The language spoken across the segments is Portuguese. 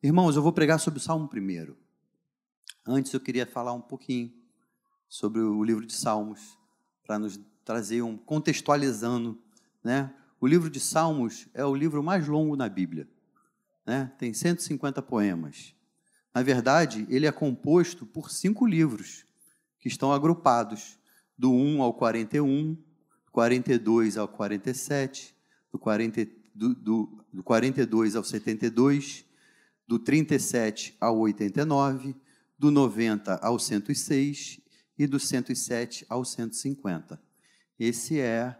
Irmãos, eu vou pregar sobre o Salmo primeiro. Antes eu queria falar um pouquinho sobre o livro de Salmos, para nos trazer um contextualizando, né? O livro de Salmos é o livro mais longo na Bíblia, né? Tem 150 poemas. Na verdade, ele é composto por cinco livros que estão agrupados do 1 ao 41, do 42 ao 47, do, 40, do, do, do 42 ao 72, do 37 ao 89, do 90 ao 106 e do 107 ao 150. Esse é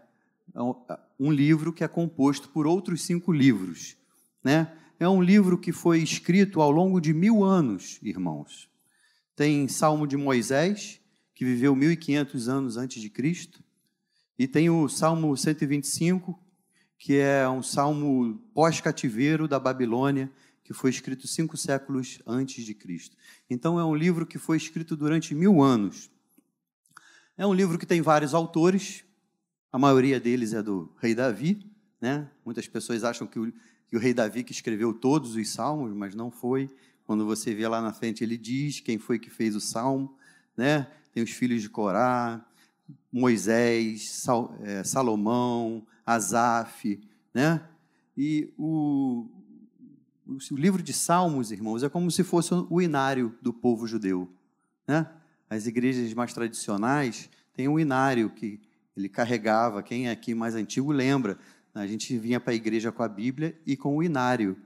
um livro que é composto por outros cinco livros. Né? É um livro que foi escrito ao longo de mil anos, irmãos. Tem Salmo de Moisés, que viveu 1500 anos antes de Cristo, e tem o Salmo 125, que é um salmo pós-cativeiro da Babilônia, que foi escrito cinco séculos antes de Cristo. Então, é um livro que foi escrito durante mil anos. É um livro que tem vários autores, a maioria deles é do rei Davi. Né? Muitas pessoas acham que o, que o rei Davi que escreveu todos os salmos, mas não foi. Quando você vê lá na frente, ele diz quem foi que fez o salmo. Né? Tem os filhos de Corá, Moisés, Sal, é, Salomão, Asaf. Né? E o, o livro de Salmos, irmãos, é como se fosse o inário do povo judeu. Né? As igrejas mais tradicionais têm um inário que ele carregava. Quem é aqui mais antigo lembra. A gente vinha para a igreja com a Bíblia e com o inário,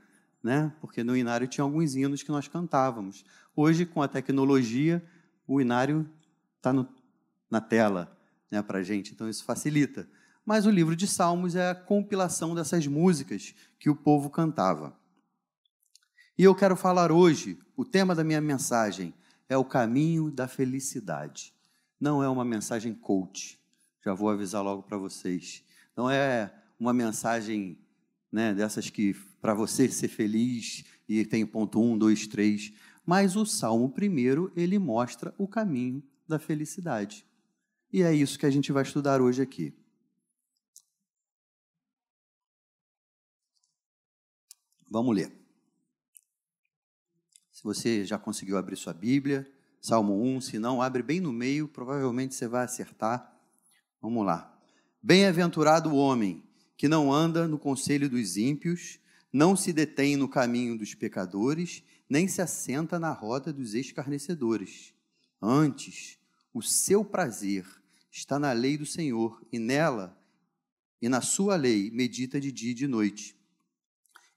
né? porque no inário tinha alguns hinos que nós cantávamos. Hoje, com a tecnologia, o inário está na tela né, para a gente, então isso facilita. Mas o livro de Salmos é a compilação dessas músicas que o povo cantava. E eu quero falar hoje, o tema da minha mensagem é o caminho da felicidade. Não é uma mensagem coach, já vou avisar logo para vocês. Não é uma mensagem né, dessas que para você ser feliz e tem ponto um, dois, três. Mas o Salmo primeiro ele mostra o caminho da felicidade. E é isso que a gente vai estudar hoje aqui. Vamos ler. Você já conseguiu abrir sua Bíblia, Salmo 1, se não, abre bem no meio, provavelmente você vai acertar. Vamos lá. Bem-aventurado o homem que não anda no conselho dos ímpios, não se detém no caminho dos pecadores, nem se assenta na roda dos escarnecedores. Antes, o seu prazer está na lei do Senhor, e nela e na sua lei medita de dia e de noite.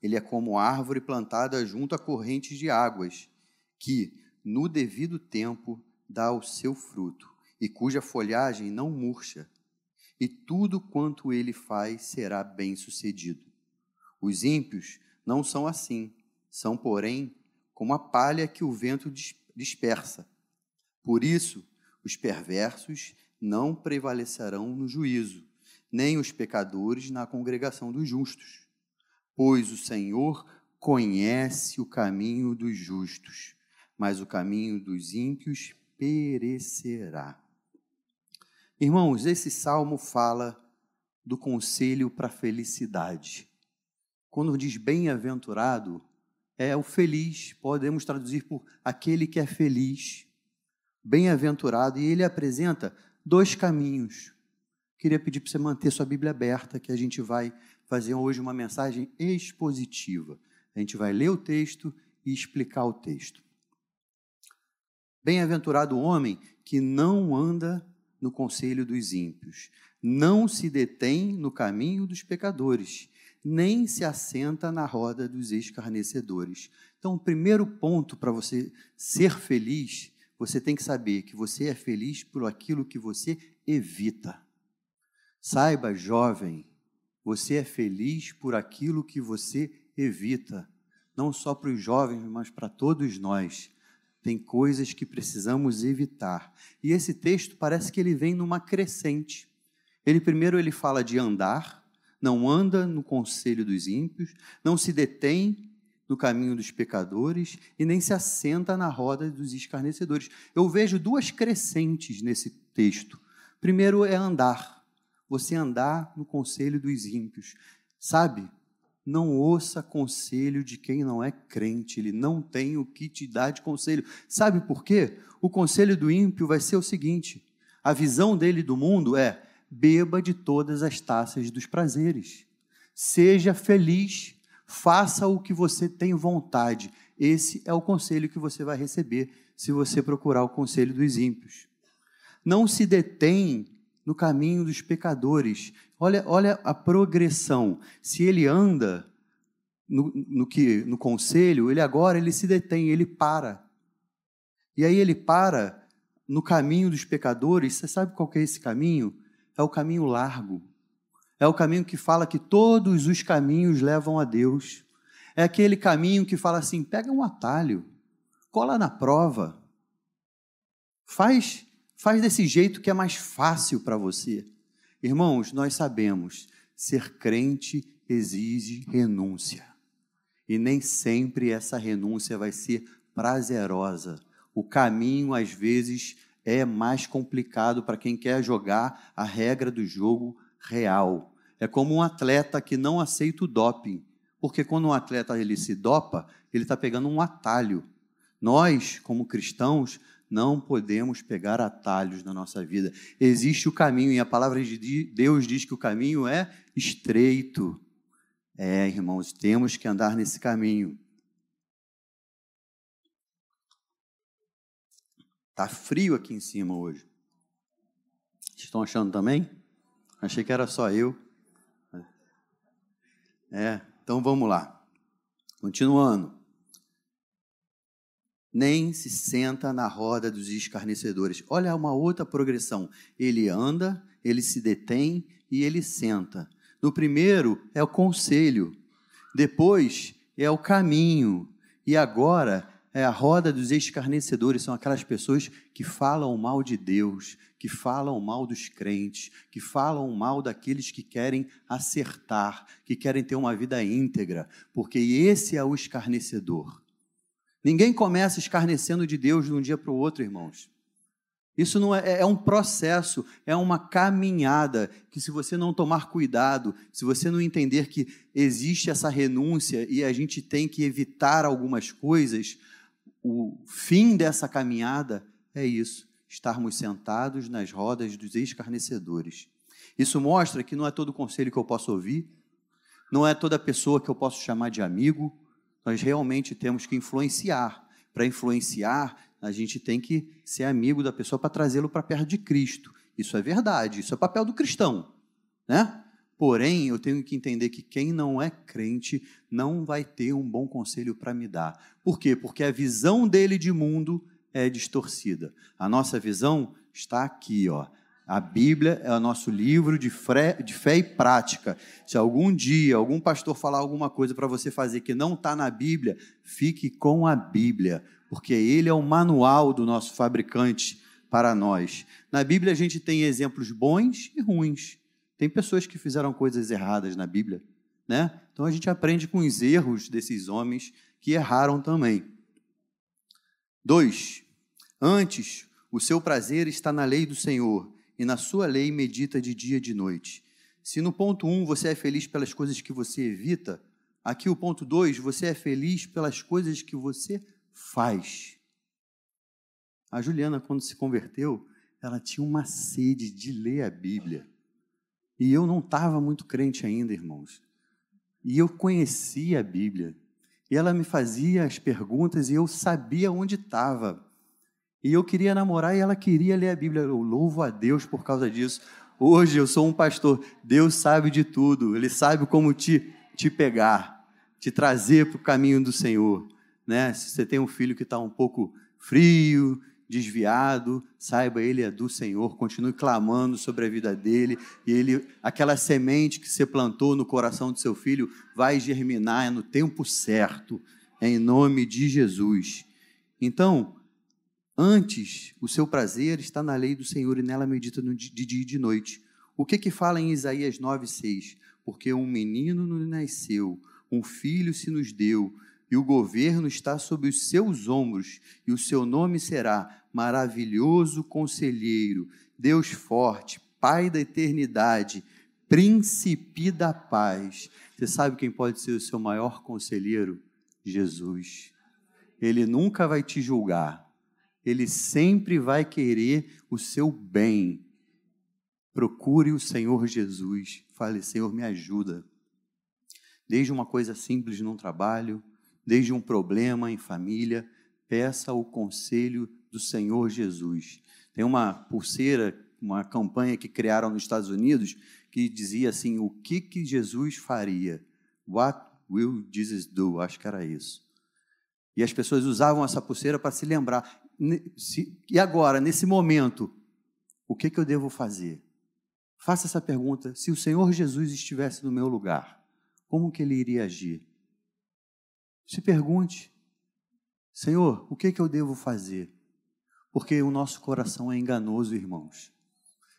Ele é como árvore plantada junto a correntes de águas, que, no devido tempo, dá o seu fruto, e cuja folhagem não murcha, e tudo quanto ele faz será bem-sucedido. Os ímpios não são assim, são, porém, como a palha que o vento dispersa. Por isso, os perversos não prevalecerão no juízo, nem os pecadores na congregação dos justos pois o Senhor conhece o caminho dos justos, mas o caminho dos ímpios perecerá. Irmãos, esse salmo fala do conselho para a felicidade. Quando diz bem-aventurado, é o feliz, podemos traduzir por aquele que é feliz, bem-aventurado, e ele apresenta dois caminhos. Queria pedir para você manter sua Bíblia aberta, que a gente vai fazer hoje uma mensagem expositiva. A gente vai ler o texto e explicar o texto. Bem-aventurado o homem que não anda no conselho dos ímpios, não se detém no caminho dos pecadores, nem se assenta na roda dos escarnecedores. Então, o primeiro ponto para você ser feliz, você tem que saber que você é feliz por aquilo que você evita. Saiba, jovem, você é feliz por aquilo que você evita. Não só para os jovens, mas para todos nós. Tem coisas que precisamos evitar. E esse texto parece que ele vem numa crescente. Ele primeiro ele fala de andar, não anda no conselho dos ímpios, não se detém no caminho dos pecadores e nem se assenta na roda dos escarnecedores. Eu vejo duas crescentes nesse texto. Primeiro é andar você andar no conselho dos ímpios. Sabe, não ouça conselho de quem não é crente, ele não tem o que te dar de conselho. Sabe por quê? O conselho do ímpio vai ser o seguinte: a visão dele do mundo é: beba de todas as taças dos prazeres, seja feliz, faça o que você tem vontade. Esse é o conselho que você vai receber se você procurar o conselho dos ímpios. Não se detém no caminho dos pecadores. Olha, olha a progressão. Se ele anda no, no, que, no conselho, ele agora ele se detém, ele para. E aí ele para no caminho dos pecadores. Você sabe qual é esse caminho? É o caminho largo. É o caminho que fala que todos os caminhos levam a Deus. É aquele caminho que fala assim: pega um atalho, cola na prova, faz Faz desse jeito que é mais fácil para você. Irmãos, nós sabemos, ser crente exige renúncia. E nem sempre essa renúncia vai ser prazerosa. O caminho, às vezes, é mais complicado para quem quer jogar a regra do jogo real. É como um atleta que não aceita o doping. Porque quando um atleta ele se dopa, ele está pegando um atalho. Nós, como cristãos, não podemos pegar atalhos na nossa vida. Existe o caminho, e a palavra de Deus diz que o caminho é estreito. É, irmãos, temos que andar nesse caminho. Tá frio aqui em cima hoje. Estão achando também? Achei que era só eu. É, então vamos lá. Continuando nem se senta na roda dos escarnecedores. Olha uma outra progressão. Ele anda, ele se detém e ele senta. No primeiro é o conselho, depois é o caminho, e agora é a roda dos escarnecedores. São aquelas pessoas que falam mal de Deus, que falam mal dos crentes, que falam mal daqueles que querem acertar, que querem ter uma vida íntegra, porque esse é o escarnecedor. Ninguém começa escarnecendo de Deus de um dia para o outro, irmãos. Isso não é, é um processo, é uma caminhada que, se você não tomar cuidado, se você não entender que existe essa renúncia e a gente tem que evitar algumas coisas, o fim dessa caminhada é isso: estarmos sentados nas rodas dos escarnecedores. Isso mostra que não é todo conselho que eu posso ouvir, não é toda pessoa que eu posso chamar de amigo, nós realmente temos que influenciar. Para influenciar, a gente tem que ser amigo da pessoa para trazê-lo para perto de Cristo. Isso é verdade, isso é papel do cristão, né? Porém, eu tenho que entender que quem não é crente não vai ter um bom conselho para me dar. Por quê? Porque a visão dele de mundo é distorcida. A nossa visão está aqui, ó. A Bíblia é o nosso livro de fé, de fé e prática. Se algum dia algum pastor falar alguma coisa para você fazer que não está na Bíblia, fique com a Bíblia, porque ele é o manual do nosso fabricante para nós. Na Bíblia a gente tem exemplos bons e ruins. Tem pessoas que fizeram coisas erradas na Bíblia, né? Então a gente aprende com os erros desses homens que erraram também. Dois. Antes, o seu prazer está na lei do Senhor e na sua lei medita de dia e de noite. Se no ponto 1 um você é feliz pelas coisas que você evita, aqui o ponto 2, você é feliz pelas coisas que você faz. A Juliana, quando se converteu, ela tinha uma sede de ler a Bíblia. E eu não estava muito crente ainda, irmãos. E eu conhecia a Bíblia. E ela me fazia as perguntas e eu sabia onde estava. E eu queria namorar e ela queria ler a Bíblia. Eu louvo a Deus por causa disso. Hoje eu sou um pastor. Deus sabe de tudo. Ele sabe como te, te pegar, te trazer para o caminho do Senhor. Né? Se você tem um filho que está um pouco frio, desviado, saiba, ele é do Senhor, continue clamando sobre a vida dele, e ele, aquela semente que você plantou no coração do seu filho vai germinar no tempo certo, em nome de Jesus. Então, Antes, o seu prazer está na lei do Senhor e nela medita de dia e de noite. O que que fala em Isaías 9:6? Porque um menino nos nasceu, um filho se nos deu, e o governo está sob os seus ombros, e o seu nome será maravilhoso conselheiro, Deus forte, Pai da eternidade, príncipe da paz. Você sabe quem pode ser o seu maior conselheiro? Jesus. Ele nunca vai te julgar. Ele sempre vai querer o seu bem. Procure o Senhor Jesus. Fale, Senhor, me ajuda. Desde uma coisa simples num trabalho, desde um problema em família, peça o conselho do Senhor Jesus. Tem uma pulseira, uma campanha que criaram nos Estados Unidos que dizia assim: o que que Jesus faria? What will Jesus do? Acho que era isso. E as pessoas usavam essa pulseira para se lembrar. E agora, nesse momento, o que que eu devo fazer? Faça essa pergunta: se o Senhor Jesus estivesse no meu lugar, como que ele iria agir? Se pergunte: Senhor, o que que eu devo fazer? Porque o nosso coração é enganoso, irmãos.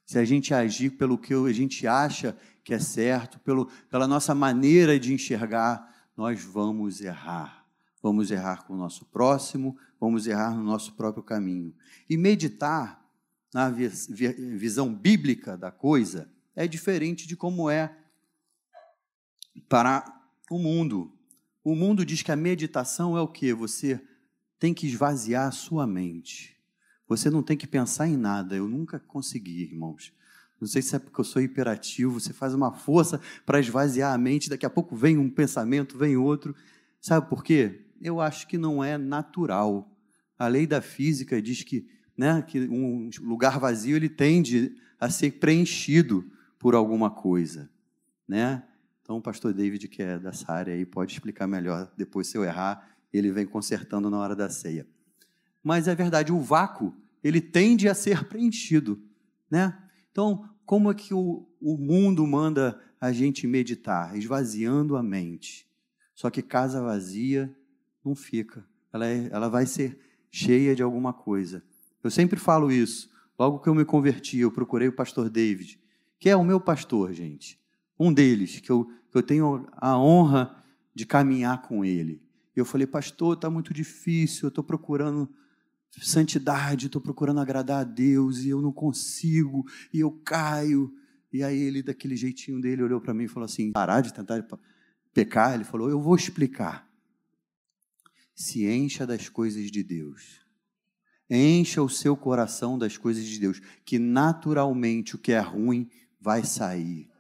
Se a gente agir pelo que a gente acha que é certo, pelo, pela nossa maneira de enxergar, nós vamos errar. Vamos errar com o nosso próximo, vamos errar no nosso próprio caminho. E meditar na visão bíblica da coisa é diferente de como é para o mundo. O mundo diz que a meditação é o que? Você tem que esvaziar a sua mente. Você não tem que pensar em nada. Eu nunca consegui, irmãos. Não sei se é porque eu sou hiperativo, você faz uma força para esvaziar a mente, daqui a pouco vem um pensamento, vem outro. Sabe por quê? Eu acho que não é natural. A lei da física diz que né, que um lugar vazio ele tende a ser preenchido por alguma coisa, né? Então o pastor David que é dessa área aí pode explicar melhor. Depois se eu errar, ele vem consertando na hora da ceia. Mas é verdade, o vácuo ele tende a ser preenchido, né? Então como é que o, o mundo manda a gente meditar, esvaziando a mente? Só que casa vazia não fica, ela, é, ela vai ser cheia de alguma coisa. Eu sempre falo isso. Logo que eu me converti, eu procurei o pastor David, que é o meu pastor, gente. Um deles, que eu, que eu tenho a honra de caminhar com ele. E eu falei, pastor, está muito difícil, eu estou procurando santidade, estou procurando agradar a Deus e eu não consigo, e eu caio. E aí ele, daquele jeitinho dele, olhou para mim e falou assim: parar de tentar pecar. Ele falou: eu vou explicar. Se encha das coisas de Deus. Encha o seu coração das coisas de Deus, que naturalmente o que é ruim vai sair.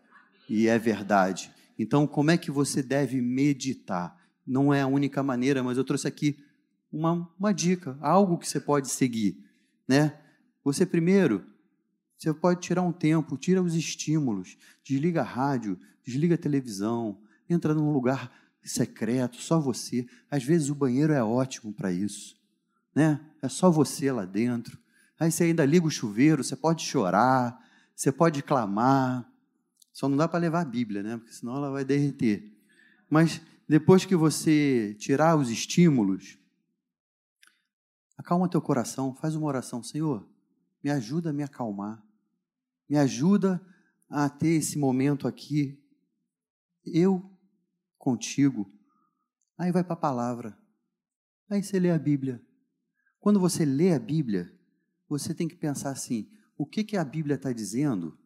E é verdade. Então, como é que você deve meditar? Não é a única maneira, mas eu trouxe aqui uma, uma dica, algo que você pode seguir, né? Você primeiro, você pode tirar um tempo, tira os estímulos, desliga a rádio, desliga a televisão, entra num lugar secreto, só você. Às vezes o banheiro é ótimo para isso né? É só você lá dentro. Aí você ainda liga o chuveiro, você pode chorar, você pode clamar. Só não dá para levar a Bíblia, né? Porque senão ela vai derreter. Mas depois que você tirar os estímulos, acalma teu coração, faz uma oração, Senhor, me ajuda a me acalmar. Me ajuda a ter esse momento aqui eu contigo. Aí vai para a palavra. Aí você lê a Bíblia. Quando você lê a Bíblia, você tem que pensar assim: o que, que a Bíblia está dizendo?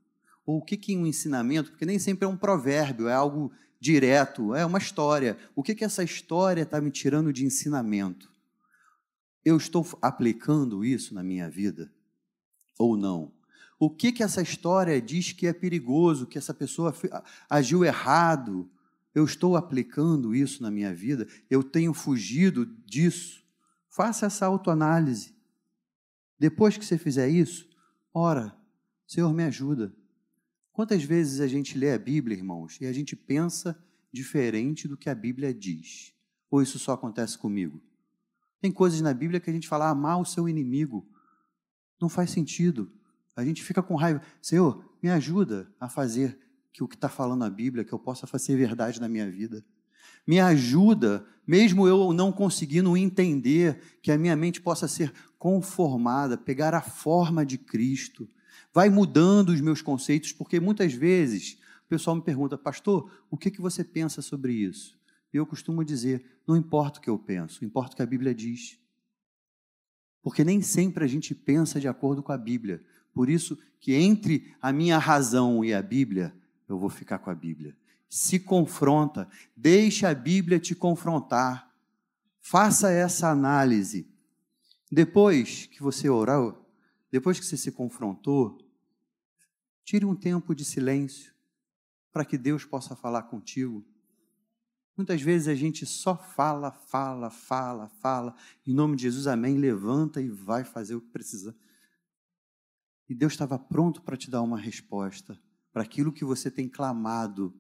Ou o que, que um ensinamento, porque nem sempre é um provérbio, é algo direto, é uma história. O que, que essa história está me tirando de ensinamento? Eu estou aplicando isso na minha vida? Ou não? O que, que essa história diz que é perigoso, que essa pessoa agiu errado? Eu estou aplicando isso na minha vida? Eu tenho fugido disso? Faça essa autoanálise. Depois que você fizer isso, ora, Senhor, me ajuda. Quantas vezes a gente lê a Bíblia, irmãos, e a gente pensa diferente do que a Bíblia diz? Ou isso só acontece comigo? Tem coisas na Bíblia que a gente fala, amar o seu inimigo. Não faz sentido. A gente fica com raiva. Senhor, me ajuda a fazer que o que está falando a Bíblia, que eu possa fazer verdade na minha vida me ajuda, mesmo eu não conseguindo entender, que a minha mente possa ser conformada, pegar a forma de Cristo. Vai mudando os meus conceitos, porque muitas vezes o pessoal me pergunta, pastor, o que, que você pensa sobre isso? E eu costumo dizer, não importa o que eu penso, importa o que a Bíblia diz. Porque nem sempre a gente pensa de acordo com a Bíblia. Por isso que entre a minha razão e a Bíblia, eu vou ficar com a Bíblia. Se confronta, deixa a Bíblia te confrontar. Faça essa análise. Depois que você orou, depois que você se confrontou, tire um tempo de silêncio para que Deus possa falar contigo. Muitas vezes a gente só fala, fala, fala, fala. Em nome de Jesus, amém. Levanta e vai fazer o que precisa. E Deus estava pronto para te dar uma resposta para aquilo que você tem clamado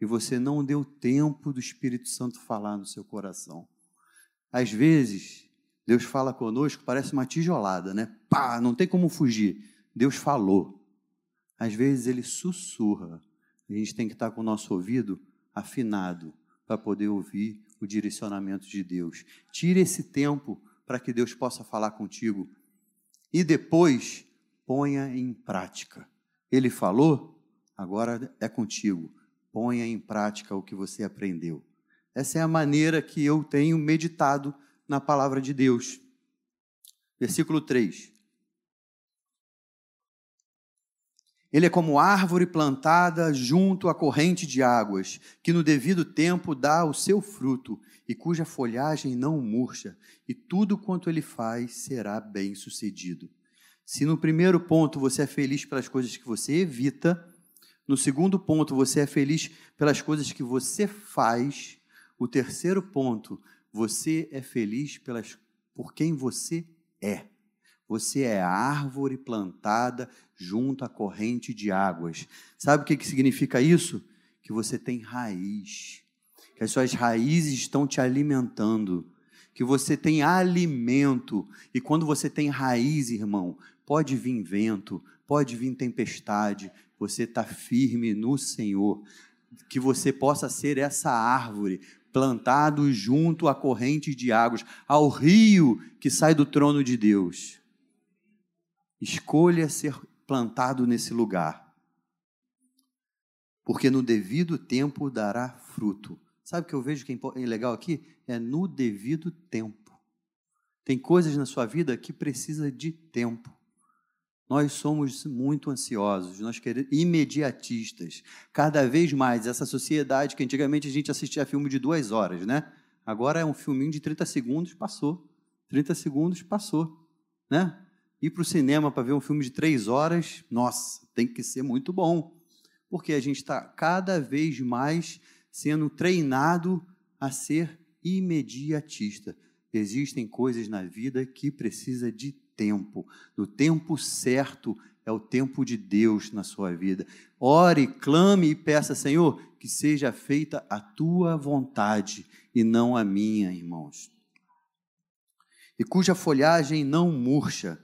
e você não deu tempo do Espírito Santo falar no seu coração. Às vezes, Deus fala conosco, parece uma tijolada, né? Pá, não tem como fugir. Deus falou. Às vezes ele sussurra. A gente tem que estar com o nosso ouvido afinado para poder ouvir o direcionamento de Deus. Tire esse tempo para que Deus possa falar contigo e depois ponha em prática. Ele falou, agora é contigo. Ponha em prática o que você aprendeu. Essa é a maneira que eu tenho meditado na palavra de Deus. Versículo 3. Ele é como árvore plantada junto à corrente de águas, que no devido tempo dá o seu fruto e cuja folhagem não murcha, e tudo quanto ele faz será bem sucedido. Se no primeiro ponto você é feliz pelas coisas que você evita, no segundo ponto você é feliz pelas coisas que você faz, o terceiro ponto, você é feliz pelas, por quem você é. Você é árvore plantada junto à corrente de águas. Sabe o que, que significa isso? Que você tem raiz, que as suas raízes estão te alimentando, que você tem alimento. E quando você tem raiz, irmão, pode vir vento, pode vir tempestade, você está firme no Senhor. Que você possa ser essa árvore plantado junto à corrente de águas, ao rio que sai do trono de Deus. Escolha ser plantado nesse lugar, porque no devido tempo dará fruto. Sabe o que eu vejo que é legal aqui? É no devido tempo. Tem coisas na sua vida que precisa de tempo. Nós somos muito ansiosos, nós queremos imediatistas. Cada vez mais essa sociedade que antigamente a gente assistia a filme de duas horas, né? Agora é um filminho de 30 segundos, passou. 30 segundos, passou, né? Ir para o cinema para ver um filme de três horas, nossa, tem que ser muito bom, porque a gente está cada vez mais sendo treinado a ser imediatista. Existem coisas na vida que precisa de tempo. No tempo certo é o tempo de Deus na sua vida. Ore, clame e peça, Senhor, que seja feita a tua vontade e não a minha, irmãos. E cuja folhagem não murcha.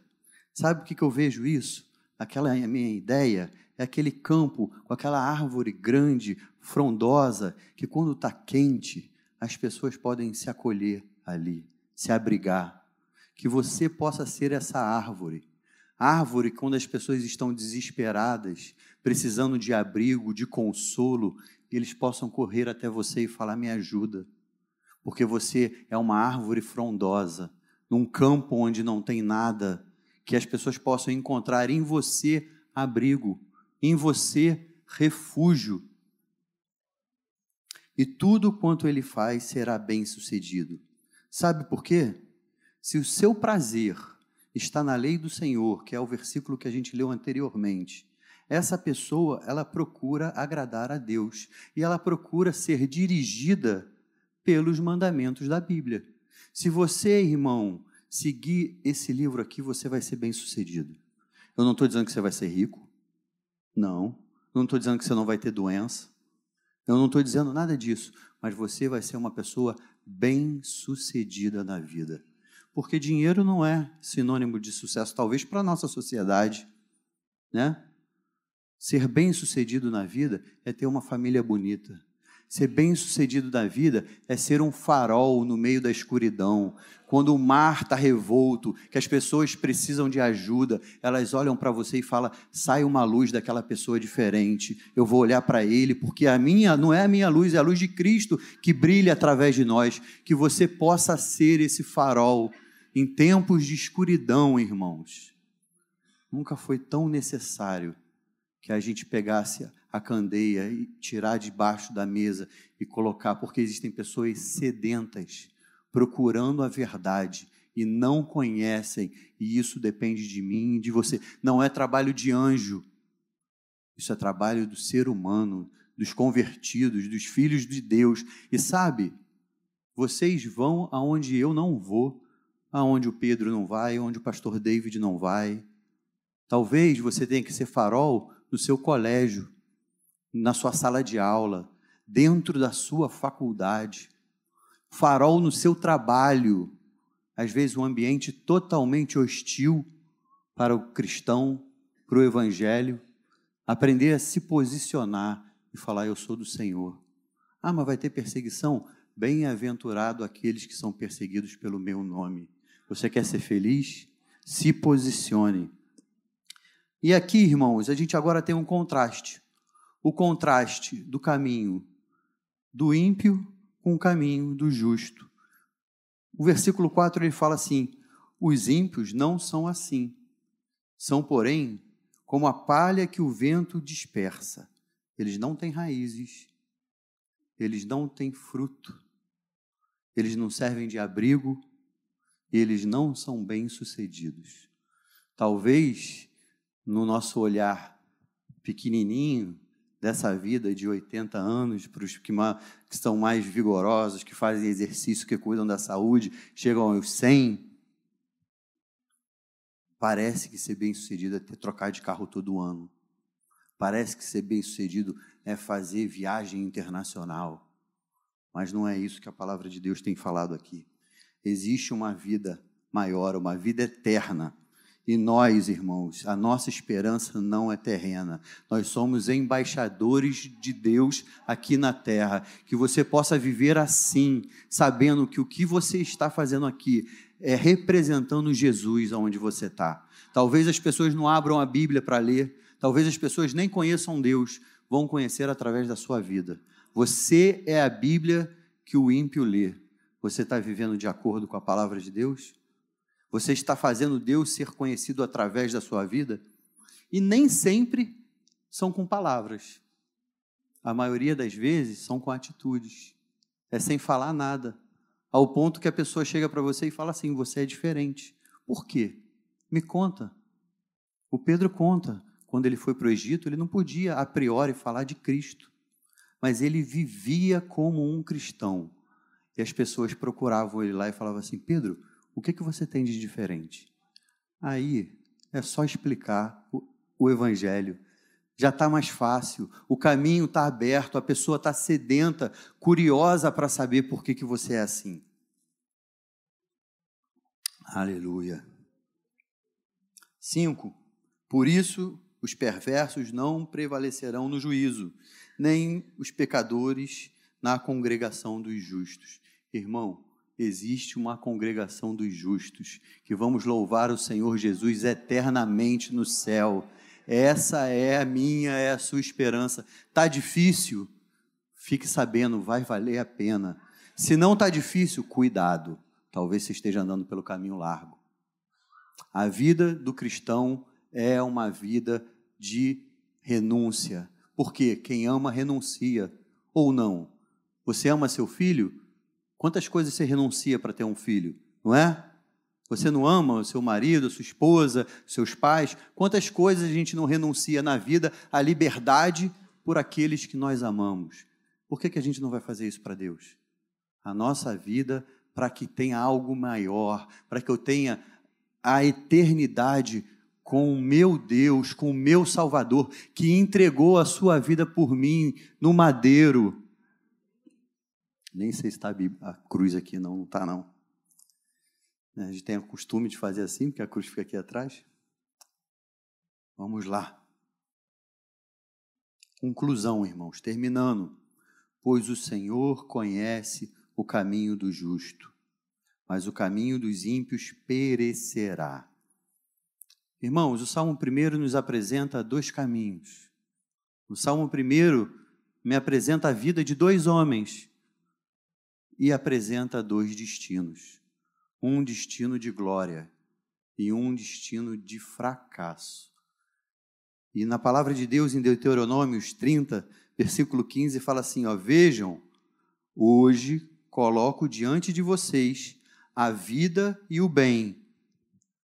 Sabe o que, que eu vejo isso? Aquela minha ideia é aquele campo com aquela árvore grande, frondosa, que quando está quente, as pessoas podem se acolher ali, se abrigar. Que você possa ser essa árvore. Árvore quando as pessoas estão desesperadas, precisando de abrigo, de consolo, eles possam correr até você e falar: me ajuda. Porque você é uma árvore frondosa, num campo onde não tem nada, que as pessoas possam encontrar em você abrigo, em você refúgio. E tudo quanto ele faz será bem sucedido. Sabe por quê? Se o seu prazer está na lei do Senhor, que é o versículo que a gente leu anteriormente, essa pessoa, ela procura agradar a Deus e ela procura ser dirigida pelos mandamentos da Bíblia. Se você, irmão, seguir esse livro aqui, você vai ser bem-sucedido. Eu não estou dizendo que você vai ser rico. Não. Eu não estou dizendo que você não vai ter doença. Eu não estou dizendo nada disso. Mas você vai ser uma pessoa bem-sucedida na vida. Porque dinheiro não é sinônimo de sucesso, talvez para a nossa sociedade. Né? Ser bem-sucedido na vida é ter uma família bonita, Ser bem-sucedido da vida é ser um farol no meio da escuridão. Quando o mar está revolto, que as pessoas precisam de ajuda, elas olham para você e falam: sai uma luz daquela pessoa diferente. Eu vou olhar para ele, porque a minha não é a minha luz, é a luz de Cristo que brilha através de nós. Que você possa ser esse farol em tempos de escuridão, irmãos. Nunca foi tão necessário que a gente pegasse a candeia e tirar debaixo da mesa e colocar, porque existem pessoas sedentas procurando a verdade e não conhecem, e isso depende de mim e de você. Não é trabalho de anjo, isso é trabalho do ser humano, dos convertidos, dos filhos de Deus. E sabe, vocês vão aonde eu não vou, aonde o Pedro não vai, aonde o pastor David não vai. Talvez você tenha que ser farol no seu colégio, na sua sala de aula, dentro da sua faculdade, farol no seu trabalho, às vezes um ambiente totalmente hostil para o cristão, para o evangelho, aprender a se posicionar e falar: Eu sou do Senhor. Ah, mas vai ter perseguição? Bem-aventurado aqueles que são perseguidos pelo meu nome. Você quer ser feliz? Se posicione. E aqui, irmãos, a gente agora tem um contraste. O contraste do caminho do ímpio com o caminho do justo. O versículo 4 ele fala assim: Os ímpios não são assim. São, porém, como a palha que o vento dispersa. Eles não têm raízes, eles não têm fruto, eles não servem de abrigo, eles não são bem-sucedidos. Talvez no nosso olhar pequenininho dessa vida de 80 anos, para os que, que são mais vigorosos, que fazem exercício, que cuidam da saúde, chegam aos 100, parece que ser bem-sucedido é ter trocar de carro todo ano. Parece que ser bem-sucedido é fazer viagem internacional. Mas não é isso que a palavra de Deus tem falado aqui. Existe uma vida maior, uma vida eterna. E nós, irmãos, a nossa esperança não é terrena. Nós somos embaixadores de Deus aqui na terra. Que você possa viver assim, sabendo que o que você está fazendo aqui é representando Jesus aonde você está. Talvez as pessoas não abram a Bíblia para ler, Talvez as pessoas nem conheçam Deus, vão conhecer através da sua vida. Você é a Bíblia que o ímpio lê. Você está vivendo de acordo com a palavra de Deus? Você está fazendo Deus ser conhecido através da sua vida? E nem sempre são com palavras. A maioria das vezes são com atitudes. É sem falar nada. Ao ponto que a pessoa chega para você e fala assim: você é diferente. Por quê? Me conta. O Pedro conta quando ele foi para o Egito, ele não podia a priori falar de Cristo, mas ele vivia como um cristão. E as pessoas procuravam ele lá e falavam assim: Pedro, o que, que você tem de diferente? Aí é só explicar o, o Evangelho. Já está mais fácil, o caminho está aberto, a pessoa está sedenta, curiosa para saber por que, que você é assim. Aleluia. Cinco. Por isso os perversos não prevalecerão no juízo, nem os pecadores na congregação dos justos. Irmão, existe uma congregação dos justos, que vamos louvar o Senhor Jesus eternamente no céu. Essa é a minha, é a sua esperança. Tá difícil? Fique sabendo, vai valer a pena. Se não tá difícil, cuidado. Talvez você esteja andando pelo caminho largo. A vida do cristão é uma vida de renúncia. Porque quem ama renuncia ou não. Você ama seu filho? Quantas coisas você renuncia para ter um filho, não é? Você não ama o seu marido, sua esposa, seus pais? Quantas coisas a gente não renuncia na vida à liberdade por aqueles que nós amamos? Por que, que a gente não vai fazer isso para Deus? A nossa vida para que tenha algo maior, para que eu tenha a eternidade com o meu Deus, com o meu Salvador, que entregou a sua vida por mim no madeiro. Nem sei se está a cruz aqui, não, não está não. A gente tem o costume de fazer assim, porque a cruz fica aqui atrás. Vamos lá. Conclusão, irmãos, terminando. Pois o Senhor conhece o caminho do justo, mas o caminho dos ímpios perecerá. Irmãos, o Salmo 1 nos apresenta dois caminhos. O Salmo 1 me apresenta a vida de dois homens e apresenta dois destinos: um destino de glória e um destino de fracasso. E na palavra de Deus, em Deuteronômios 30, versículo 15, fala assim: ó, Vejam, hoje coloco diante de vocês a vida e o bem,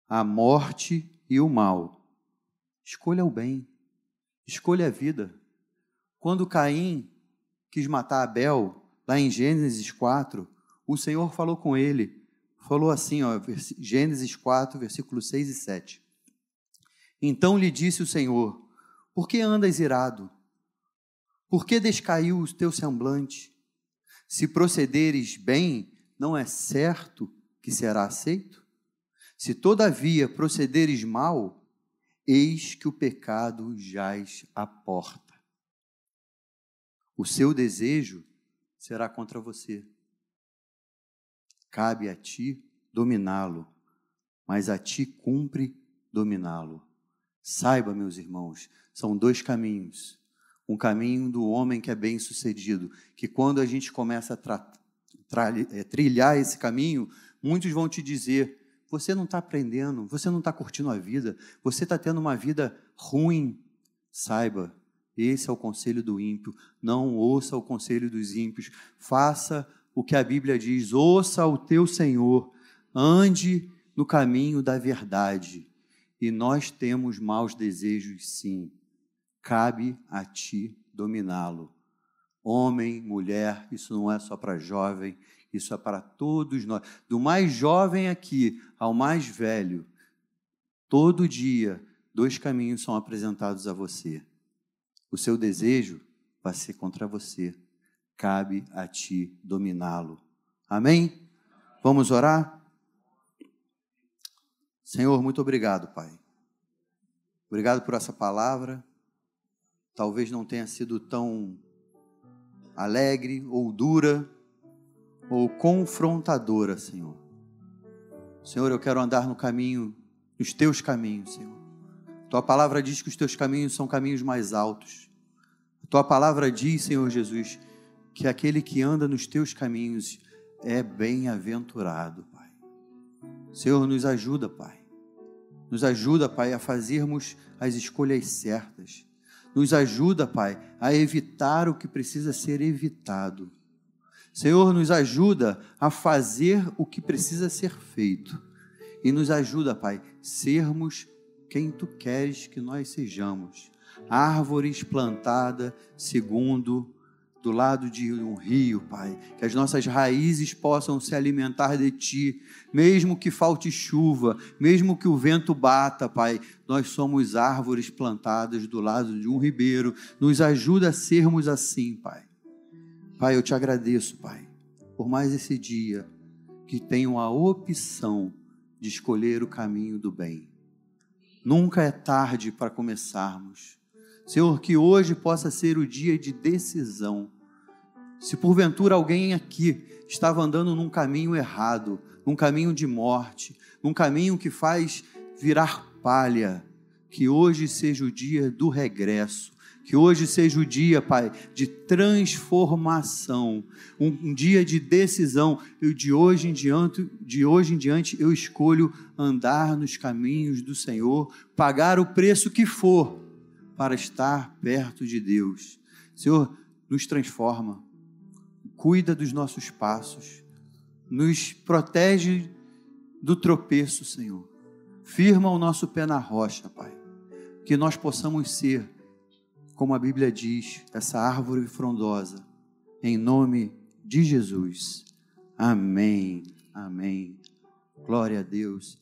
a morte e o mal. Escolha o bem, escolha a vida. Quando Caim quis matar Abel, lá em Gênesis 4, o Senhor falou com ele, falou assim, ó, Gênesis 4, versículos 6 e 7. Então lhe disse o Senhor: Por que andas irado? Por que descaiu o teu semblante? Se procederes bem, não é certo que será aceito? Se todavia procederes mal, eis que o pecado jaz à porta. O seu desejo será contra você. Cabe a ti dominá-lo, mas a ti cumpre dominá-lo. Saiba, meus irmãos, são dois caminhos. Um caminho do homem que é bem sucedido, que quando a gente começa a é, trilhar esse caminho, muitos vão te dizer: você não está aprendendo, você não está curtindo a vida, você está tendo uma vida ruim. Saiba, esse é o conselho do ímpio. Não ouça o conselho dos ímpios. Faça o que a Bíblia diz: ouça o teu Senhor, ande no caminho da verdade. E nós temos maus desejos, sim. Cabe a ti dominá-lo. Homem, mulher, isso não é só para jovem, isso é para todos nós. Do mais jovem aqui ao mais velho, todo dia, dois caminhos são apresentados a você o seu desejo vai ser contra você. Cabe a ti dominá-lo. Amém? Vamos orar? Senhor, muito obrigado, Pai. Obrigado por essa palavra. Talvez não tenha sido tão alegre ou dura ou confrontadora, Senhor. Senhor, eu quero andar no caminho, nos teus caminhos, Senhor. Tua palavra diz que os teus caminhos são caminhos mais altos. Tua palavra diz, Senhor Jesus, que aquele que anda nos teus caminhos é bem-aventurado, Pai. Senhor, nos ajuda, Pai. Nos ajuda, Pai, a fazermos as escolhas certas. Nos ajuda, Pai, a evitar o que precisa ser evitado. Senhor, nos ajuda a fazer o que precisa ser feito. E nos ajuda, Pai, sermos quem tu queres que nós sejamos. Árvores plantadas segundo do lado de um rio, Pai, que as nossas raízes possam se alimentar de Ti, mesmo que falte chuva, mesmo que o vento bata, Pai, nós somos árvores plantadas do lado de um ribeiro, nos ajuda a sermos assim, Pai. Pai, eu te agradeço, Pai, por mais esse dia que tenho a opção de escolher o caminho do bem. Nunca é tarde para começarmos. Senhor, que hoje possa ser o dia de decisão. Se porventura alguém aqui estava andando num caminho errado, num caminho de morte, num caminho que faz virar palha, que hoje seja o dia do regresso, que hoje seja o dia, Pai, de transformação, um, um, dia de decisão. Eu de hoje em diante, de hoje em diante, eu escolho andar nos caminhos do Senhor, pagar o preço que for para estar perto de Deus. Senhor, nos transforma, cuida dos nossos passos, nos protege do tropeço, Senhor. Firma o nosso pé na rocha, Pai. Que nós possamos ser como a Bíblia diz, essa árvore frondosa, em nome de Jesus. Amém. Amém. Glória a Deus.